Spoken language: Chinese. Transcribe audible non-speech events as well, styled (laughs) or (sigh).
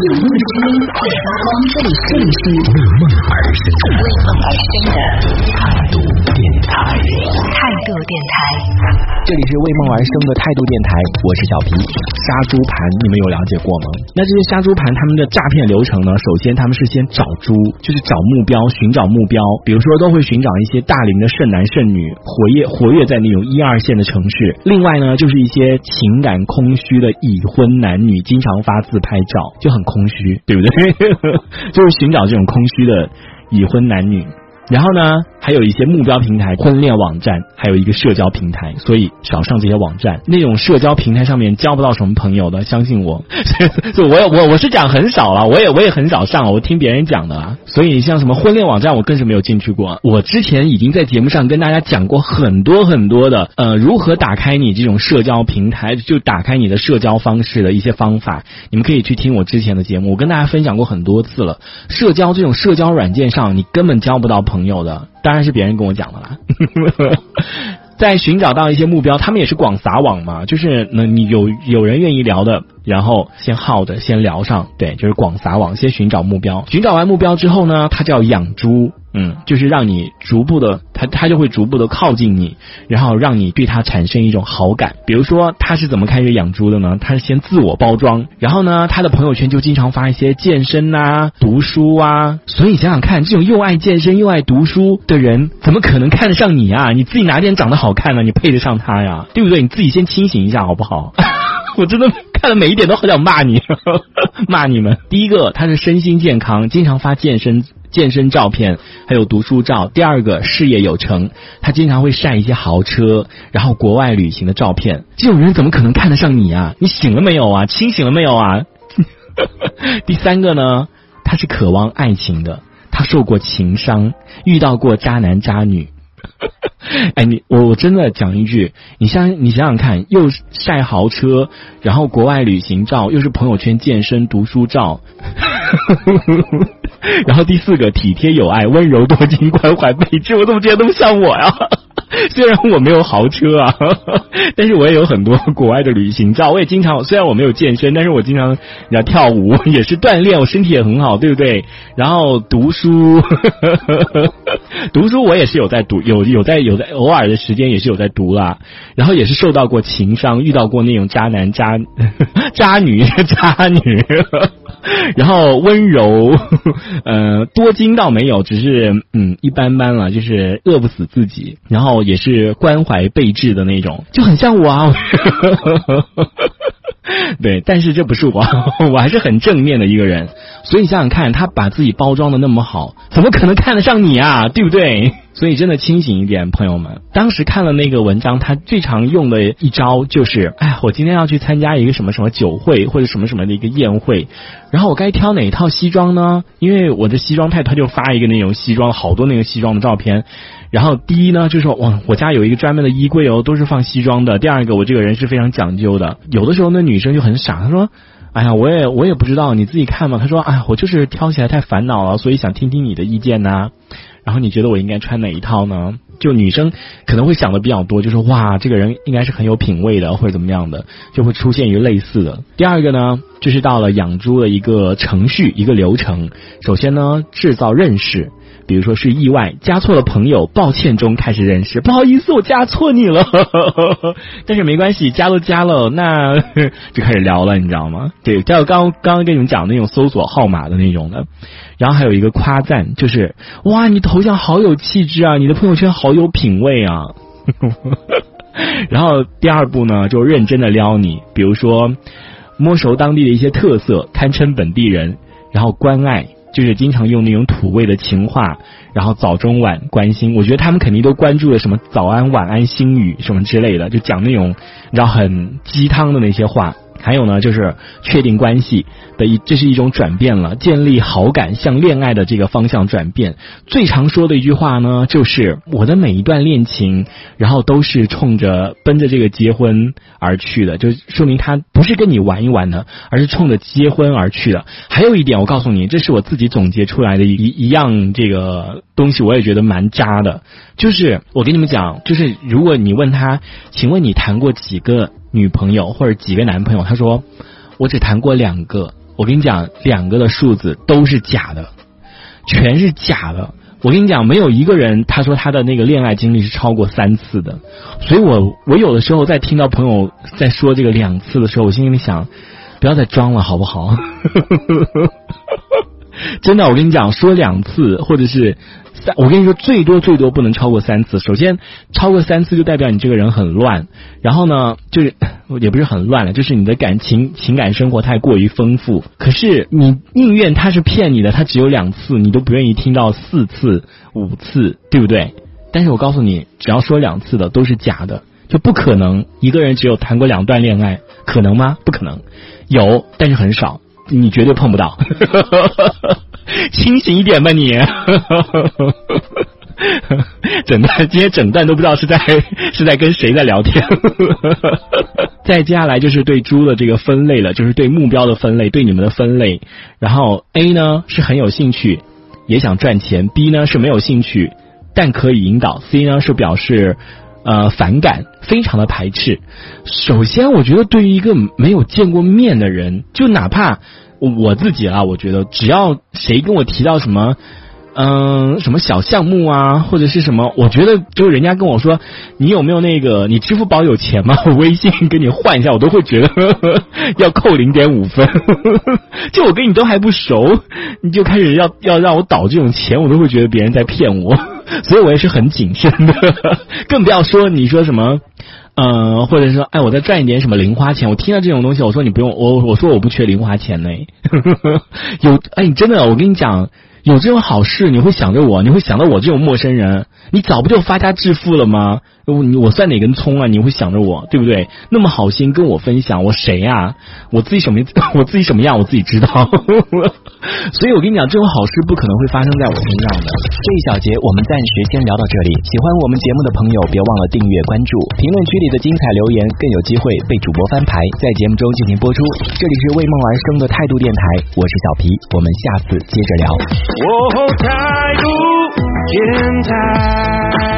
有梦的声音会发光，这里是为梦而生为梦而生的态度电台，态度电台。这里是为梦而生的态度电台，我是小皮。杀猪盘你们有了解过吗？那这些杀猪盘他们的诈骗流程呢？首先他们是先找猪，就是找目标，寻找目标。比如说都会寻找一些大龄的剩男剩女，活跃活跃在那种一二线的城市。另外呢，就是一些情感空虚的已婚男女，经常发自拍照，就很空虚，对不对？(laughs) 就是寻找这种空虚的已婚男女。然后呢，还有一些目标平台、婚恋网站，还有一个社交平台，所以少上这些网站。那种社交平台上面交不到什么朋友的，相信我，(laughs) 就我我我是讲很少了，我也我也很少上，我听别人讲的啊。所以像什么婚恋网站，我更是没有进去过。我之前已经在节目上跟大家讲过很多很多的，呃，如何打开你这种社交平台，就打开你的社交方式的一些方法。你们可以去听我之前的节目，我跟大家分享过很多次了。社交这种社交软件上，你根本交不到朋友。朋友的当然是别人跟我讲的啦，(laughs) 在寻找到一些目标，他们也是广撒网嘛，就是那你有有人愿意聊的，然后先耗着先聊上，对，就是广撒网，先寻找目标，寻找完目标之后呢，他就要养猪。嗯，就是让你逐步的，他他就会逐步的靠近你，然后让你对他产生一种好感。比如说他是怎么开始养猪的呢？他是先自我包装，然后呢，他的朋友圈就经常发一些健身呐、读书啊。所以想想看，这种又爱健身又爱读书的人，怎么可能看得上你啊？你自己哪点长得好看呢？你配得上他呀？对不对？你自己先清醒一下好不好？(laughs) 我真的看了每一点都好想骂你，(laughs) 骂你们。第一个，他是身心健康，经常发健身。健身照片，还有读书照。第二个事业有成，他经常会晒一些豪车，然后国外旅行的照片。这种人怎么可能看得上你啊？你醒了没有啊？清醒了没有啊？(laughs) 第三个呢，他是渴望爱情的，他受过情伤，遇到过渣男渣女。(laughs) 哎，你我我真的讲一句，你想你想想看，又晒豪车，然后国外旅行照，又是朋友圈健身读书照。(laughs) 然后第四个体贴有爱温柔多金关怀备至，我怎么觉得那么像我呀？(laughs) 虽然我没有豪车啊，但是我也有很多国外的旅行照。我也经常，虽然我没有健身，但是我经常要跳舞，也是锻炼，我身体也很好，对不对？然后读书，(laughs) 读书我也是有在读，有有在有在偶尔的时间也是有在读啦。然后也是受到过情伤，遇到过那种渣男渣渣女 (laughs) 渣女。(laughs) 然后温柔，呃，多金倒没有，只是嗯一般般了，就是饿不死自己。然后也是关怀备至的那种，就很像我啊。(laughs) 对，但是这不是我，(laughs) 我还是很正面的一个人。所以想想看，他把自己包装的那么好，怎么可能看得上你啊？对不对？(laughs) 所以真的清醒一点，朋友们。当时看了那个文章，他最常用的一招就是，哎，我今天要去参加一个什么什么酒会或者什么什么的一个宴会，然后我该挑哪一套西装呢？因为我的西装派他就发一个那种西装，好多那个西装的照片。然后第一呢，就是说，哇，我家有一个专门的衣柜哦，都是放西装的。第二个，我这个人是非常讲究的。有的时候那女生就很傻，她说，哎呀，我也我也不知道，你自己看嘛。她说，哎，我就是挑起来太烦恼了，所以想听听你的意见呐。(laughs) 然后你觉得我应该穿哪一套呢？就女生可能会想的比较多，就是哇，这个人应该是很有品味的，或者怎么样的，就会出现于类似的。第二个呢，就是到了养猪的一个程序、一个流程。首先呢，制造认识。比如说是意外加错了朋友，抱歉中开始认识，不好意思，我加错你了，(laughs) 但是没关系，加都加了，那 (laughs) 就开始聊了，你知道吗？对，就刚刚刚跟你们讲那种搜索号码的那种的，然后还有一个夸赞，就是哇，你头像好有气质啊，你的朋友圈好有品味啊，(laughs) 然后第二步呢，就认真的撩你，比如说摸熟当地的一些特色，堪称本地人，然后关爱。就是经常用那种土味的情话，然后早中晚关心，我觉得他们肯定都关注了什么早安、晚安、心语什么之类的，就讲那种然后很鸡汤的那些话。还有呢，就是确定关系的一，这是一种转变了，建立好感向恋爱的这个方向转变。最常说的一句话呢，就是我的每一段恋情，然后都是冲着奔着这个结婚而去的，就说明他不是跟你玩一玩的，而是冲着结婚而去的。还有一点，我告诉你，这是我自己总结出来的一一样这个东西，我也觉得蛮渣的。就是我跟你们讲，就是如果你问他，请问你谈过几个？女朋友或者几个男朋友，他说我只谈过两个。我跟你讲，两个的数字都是假的，全是假的。我跟你讲，没有一个人他说他的那个恋爱经历是超过三次的，所以我我有的时候在听到朋友在说这个两次的时候，我心里想，不要再装了，好不好？(laughs) (laughs) 真的，我跟你讲，说两次或者是。三，我跟你说，最多最多不能超过三次。首先，超过三次就代表你这个人很乱。然后呢，就是 (laughs) 也不是很乱了，就是你的感情情感生活太过于丰富。可是你宁愿他是骗你的，他只有两次，你都不愿意听到四次、五次，对不对？但是我告诉你，只要说两次的都是假的，就不可能一个人只有谈过两段恋爱，可能吗？不可能，有，但是很少，你绝对碰不到。(laughs) 清醒一点吧，你！整段今天整段都不知道是在是在跟谁在聊天。(laughs) 再接下来就是对猪的这个分类了，就是对目标的分类，对你们的分类。然后 A 呢是很有兴趣，也想赚钱；B 呢是没有兴趣，但可以引导；C 呢是表示呃反感，非常的排斥。首先，我觉得对于一个没有见过面的人，就哪怕。我自己啊，我觉得只要谁跟我提到什么，嗯，什么小项目啊，或者是什么，我觉得就人家跟我说你有没有那个，你支付宝有钱吗？微信给你换一下，我都会觉得 (laughs) 要扣零点五分。(laughs) 就我跟你都还不熟，你就开始要要让我倒这种钱，我都会觉得别人在骗我，所以我也是很谨慎的，(laughs) 更不要说你说什么。嗯，或者说，哎，我在赚一点什么零花钱。我听到这种东西，我说你不用，我我说我不缺零花钱呢。(laughs) 有，哎，你真的，我跟你讲，有这种好事，你会想着我，你会想到我这种陌生人，你早不就发家致富了吗？我我算哪根葱啊？你会想着我，对不对？那么好心跟我分享，我谁呀？我自己什么？(laughs) 我自己什么样？我自己知道。(laughs) 所以我跟你讲，这种好事不可能会发生在我身上的。这一小节我们暂时先聊到这里。喜欢我们节目的朋友，别忘了订阅关注。评论区里的精彩留言更有机会被主播翻牌，在节目中进行播出。这里是为梦而生的态度电台，我是小皮，我们下次接着聊。态度电台。